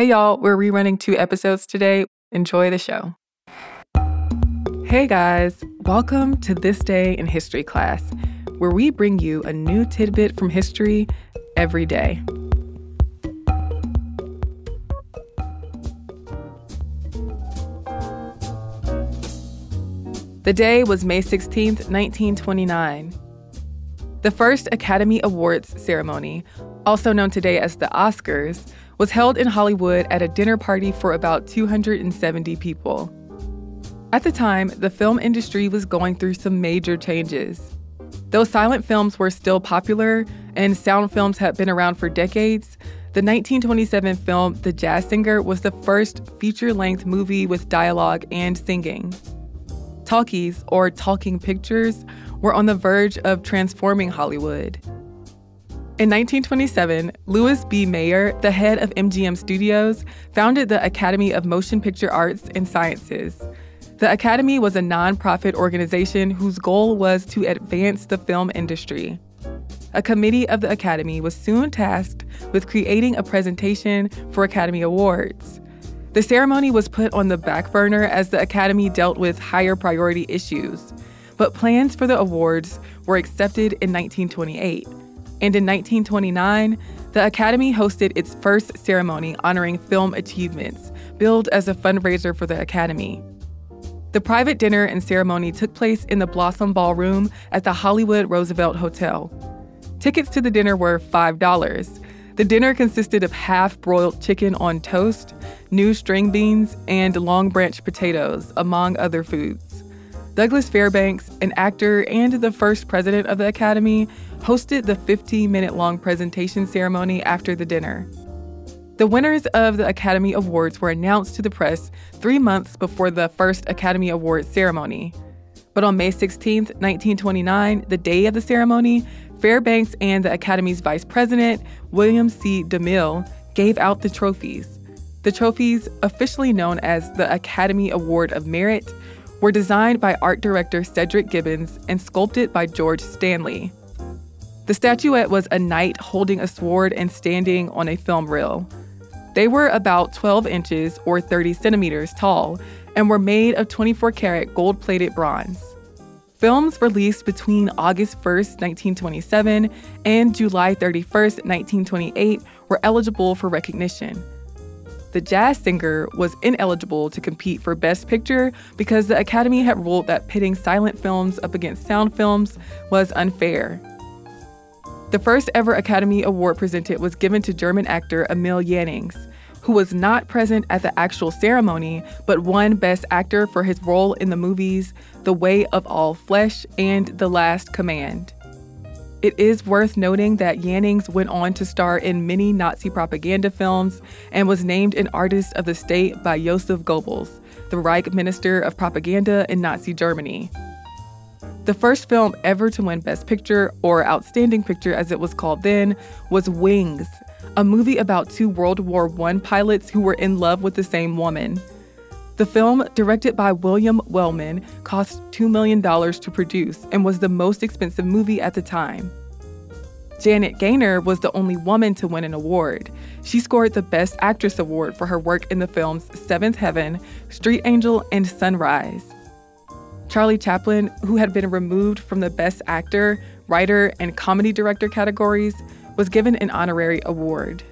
Hey, y'all, we're rerunning two episodes today. Enjoy the show. Hey, guys, welcome to This Day in History class, where we bring you a new tidbit from history every day. The day was May 16th, 1929. The first Academy Awards ceremony, also known today as the Oscars, was held in Hollywood at a dinner party for about 270 people. At the time, the film industry was going through some major changes. Though silent films were still popular and sound films had been around for decades, the 1927 film The Jazz Singer was the first feature length movie with dialogue and singing. Talkies, or talking pictures, were on the verge of transforming Hollywood. In 1927, Louis B. Mayer, the head of MGM Studios, founded the Academy of Motion Picture Arts and Sciences. The Academy was a nonprofit organization whose goal was to advance the film industry. A committee of the Academy was soon tasked with creating a presentation for Academy Awards. The ceremony was put on the back burner as the Academy dealt with higher priority issues, but plans for the awards were accepted in 1928 and in 1929, the Academy hosted its first ceremony honoring film achievements, billed as a fundraiser for the Academy. The private dinner and ceremony took place in the Blossom Ballroom at the Hollywood Roosevelt Hotel. Tickets to the dinner were $5. The dinner consisted of half broiled chicken on toast, new string beans, and long branch potatoes, among other foods. Douglas Fairbanks, an actor and the first president of the Academy, hosted the 15 minute long presentation ceremony after the dinner. The winners of the Academy Awards were announced to the press three months before the first Academy Awards ceremony. But on May 16, 1929, the day of the ceremony, Fairbanks and the Academy's vice president, William C. DeMille, gave out the trophies. The trophies, officially known as the Academy Award of Merit, were designed by art director Cedric Gibbons and sculpted by George Stanley. The statuette was a knight holding a sword and standing on a film reel. They were about 12 inches or 30 centimeters tall and were made of 24 karat gold plated bronze. Films released between August 1, 1927 and July 31, 1928 were eligible for recognition. The Jazz Singer was ineligible to compete for Best Picture because the Academy had ruled that pitting silent films up against sound films was unfair. The first ever Academy Award presented was given to German actor Emil Jannings, who was not present at the actual ceremony but won Best Actor for his role in the movies The Way of All Flesh and The Last Command. It is worth noting that Jannings went on to star in many Nazi propaganda films and was named an Artist of the State by Joseph Goebbels, the Reich Minister of Propaganda in Nazi Germany. The first film ever to win Best Picture, or Outstanding Picture as it was called then, was Wings, a movie about two World War I pilots who were in love with the same woman. The film, directed by William Wellman, cost $2 million to produce and was the most expensive movie at the time. Janet Gaynor was the only woman to win an award. She scored the Best Actress award for her work in the films Seventh Heaven, Street Angel, and Sunrise. Charlie Chaplin, who had been removed from the Best Actor, Writer, and Comedy Director categories, was given an honorary award.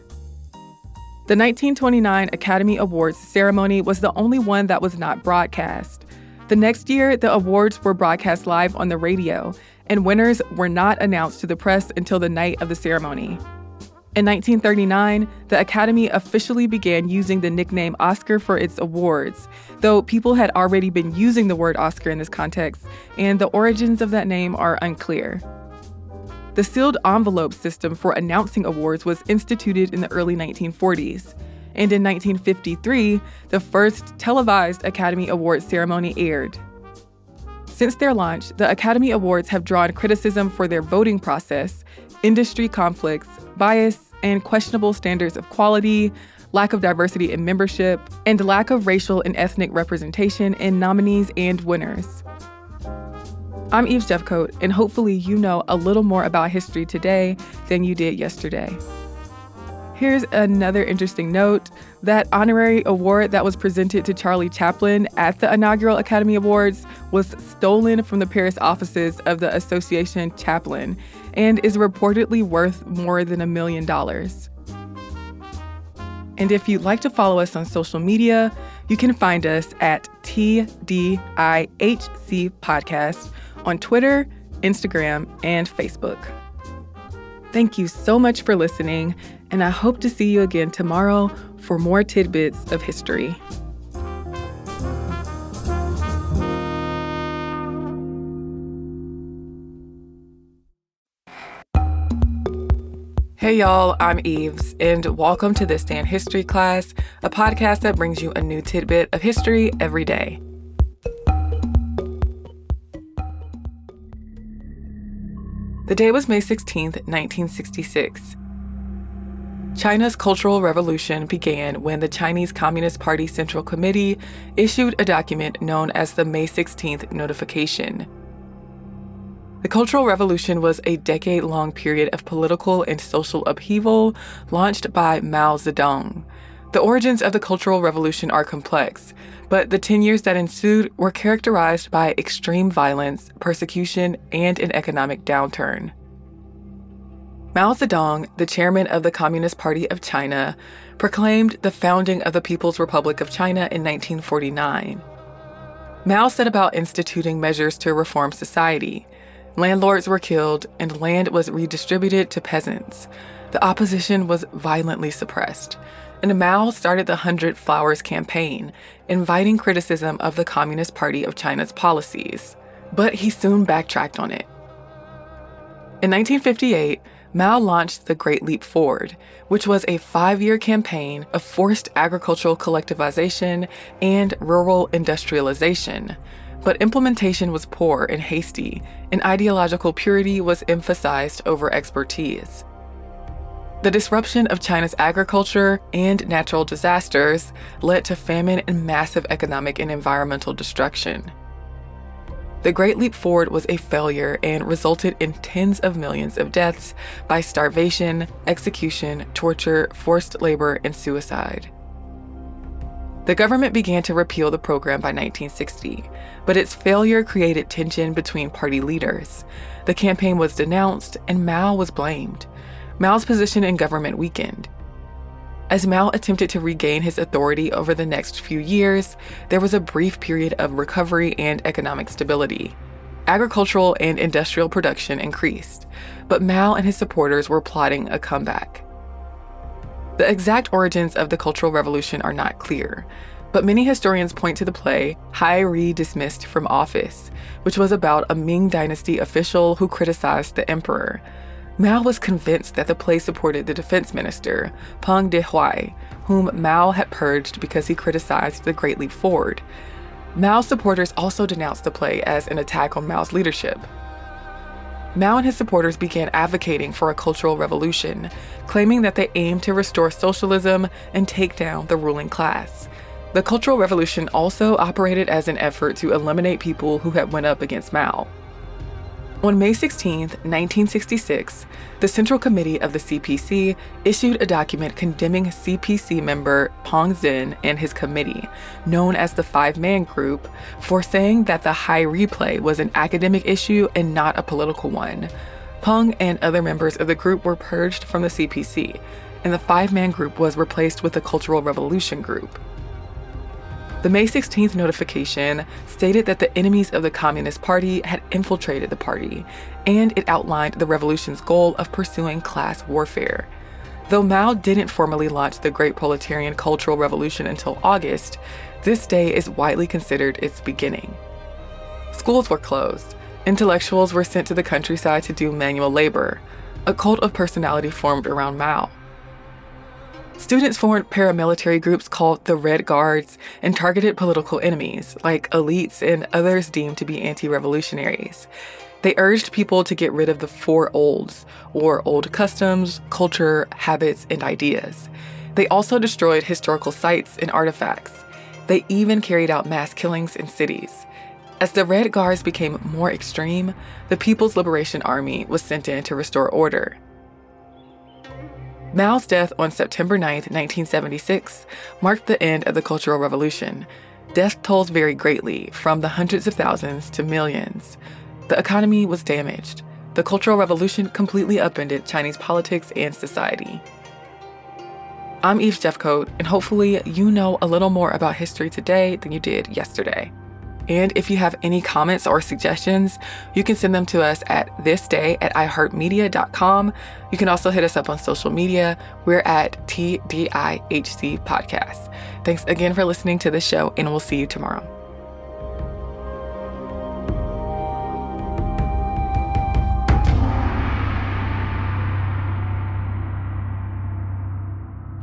The 1929 Academy Awards ceremony was the only one that was not broadcast. The next year, the awards were broadcast live on the radio, and winners were not announced to the press until the night of the ceremony. In 1939, the Academy officially began using the nickname Oscar for its awards, though people had already been using the word Oscar in this context, and the origins of that name are unclear. The sealed envelope system for announcing awards was instituted in the early 1940s. And in 1953, the first televised Academy Awards ceremony aired. Since their launch, the Academy Awards have drawn criticism for their voting process, industry conflicts, bias, and questionable standards of quality, lack of diversity in membership, and lack of racial and ethnic representation in nominees and winners. I'm Eve Jeffcoat, and hopefully, you know a little more about history today than you did yesterday. Here's another interesting note that honorary award that was presented to Charlie Chaplin at the inaugural Academy Awards was stolen from the Paris offices of the Association Chaplin and is reportedly worth more than a million dollars. And if you'd like to follow us on social media, you can find us at TDIHC Podcast on Twitter, Instagram, and Facebook. Thank you so much for listening, and I hope to see you again tomorrow for more tidbits of history. Hey y'all, I'm Eves, and welcome to Day in History class, a podcast that brings you a new tidbit of history every day. The day was May 16, 1966. China's Cultural Revolution began when the Chinese Communist Party Central Committee issued a document known as the May 16th Notification. The Cultural Revolution was a decade long period of political and social upheaval launched by Mao Zedong. The origins of the Cultural Revolution are complex, but the 10 years that ensued were characterized by extreme violence, persecution, and an economic downturn. Mao Zedong, the chairman of the Communist Party of China, proclaimed the founding of the People's Republic of China in 1949. Mao set about instituting measures to reform society. Landlords were killed and land was redistributed to peasants. The opposition was violently suppressed. And Mao started the Hundred Flowers campaign, inviting criticism of the Communist Party of China's policies. But he soon backtracked on it. In 1958, Mao launched the Great Leap Forward, which was a five year campaign of forced agricultural collectivization and rural industrialization. But implementation was poor and hasty, and ideological purity was emphasized over expertise. The disruption of China's agriculture and natural disasters led to famine and massive economic and environmental destruction. The Great Leap Forward was a failure and resulted in tens of millions of deaths by starvation, execution, torture, forced labor, and suicide. The government began to repeal the program by 1960, but its failure created tension between party leaders. The campaign was denounced, and Mao was blamed. Mao's position in government weakened. As Mao attempted to regain his authority over the next few years, there was a brief period of recovery and economic stability. Agricultural and industrial production increased, but Mao and his supporters were plotting a comeback. The exact origins of the Cultural Revolution are not clear, but many historians point to the play Hai Rui Dismissed from Office, which was about a Ming Dynasty official who criticized the emperor. Mao was convinced that the play supported the defense minister, Peng Dehuai, whom Mao had purged because he criticized the Great Leap Forward. Mao's supporters also denounced the play as an attack on Mao's leadership. Mao and his supporters began advocating for a cultural revolution, claiming that they aimed to restore socialism and take down the ruling class. The Cultural Revolution also operated as an effort to eliminate people who had went up against Mao. On May 16, 1966, the Central Committee of the CPC issued a document condemning CPC member Peng Zhen and his committee, known as the Five Man Group, for saying that the Hai Rui play was an academic issue and not a political one. Peng and other members of the group were purged from the CPC, and the Five Man Group was replaced with the Cultural Revolution Group. The May 16th notification stated that the enemies of the Communist Party had infiltrated the party, and it outlined the revolution's goal of pursuing class warfare. Though Mao didn't formally launch the Great Proletarian Cultural Revolution until August, this day is widely considered its beginning. Schools were closed, intellectuals were sent to the countryside to do manual labor. A cult of personality formed around Mao. Students formed paramilitary groups called the Red Guards and targeted political enemies, like elites and others deemed to be anti revolutionaries. They urged people to get rid of the four olds, or old customs, culture, habits, and ideas. They also destroyed historical sites and artifacts. They even carried out mass killings in cities. As the Red Guards became more extreme, the People's Liberation Army was sent in to restore order. Mao's death on September 9, 1976, marked the end of the Cultural Revolution. Death tolls vary greatly, from the hundreds of thousands to millions. The economy was damaged. The Cultural Revolution completely upended Chinese politics and society. I'm Eve Jeffcoat, and hopefully, you know a little more about history today than you did yesterday. And if you have any comments or suggestions, you can send them to us at thisday at iheartmedia.com. You can also hit us up on social media. We're at TDIHC Podcast. Thanks again for listening to the show, and we'll see you tomorrow.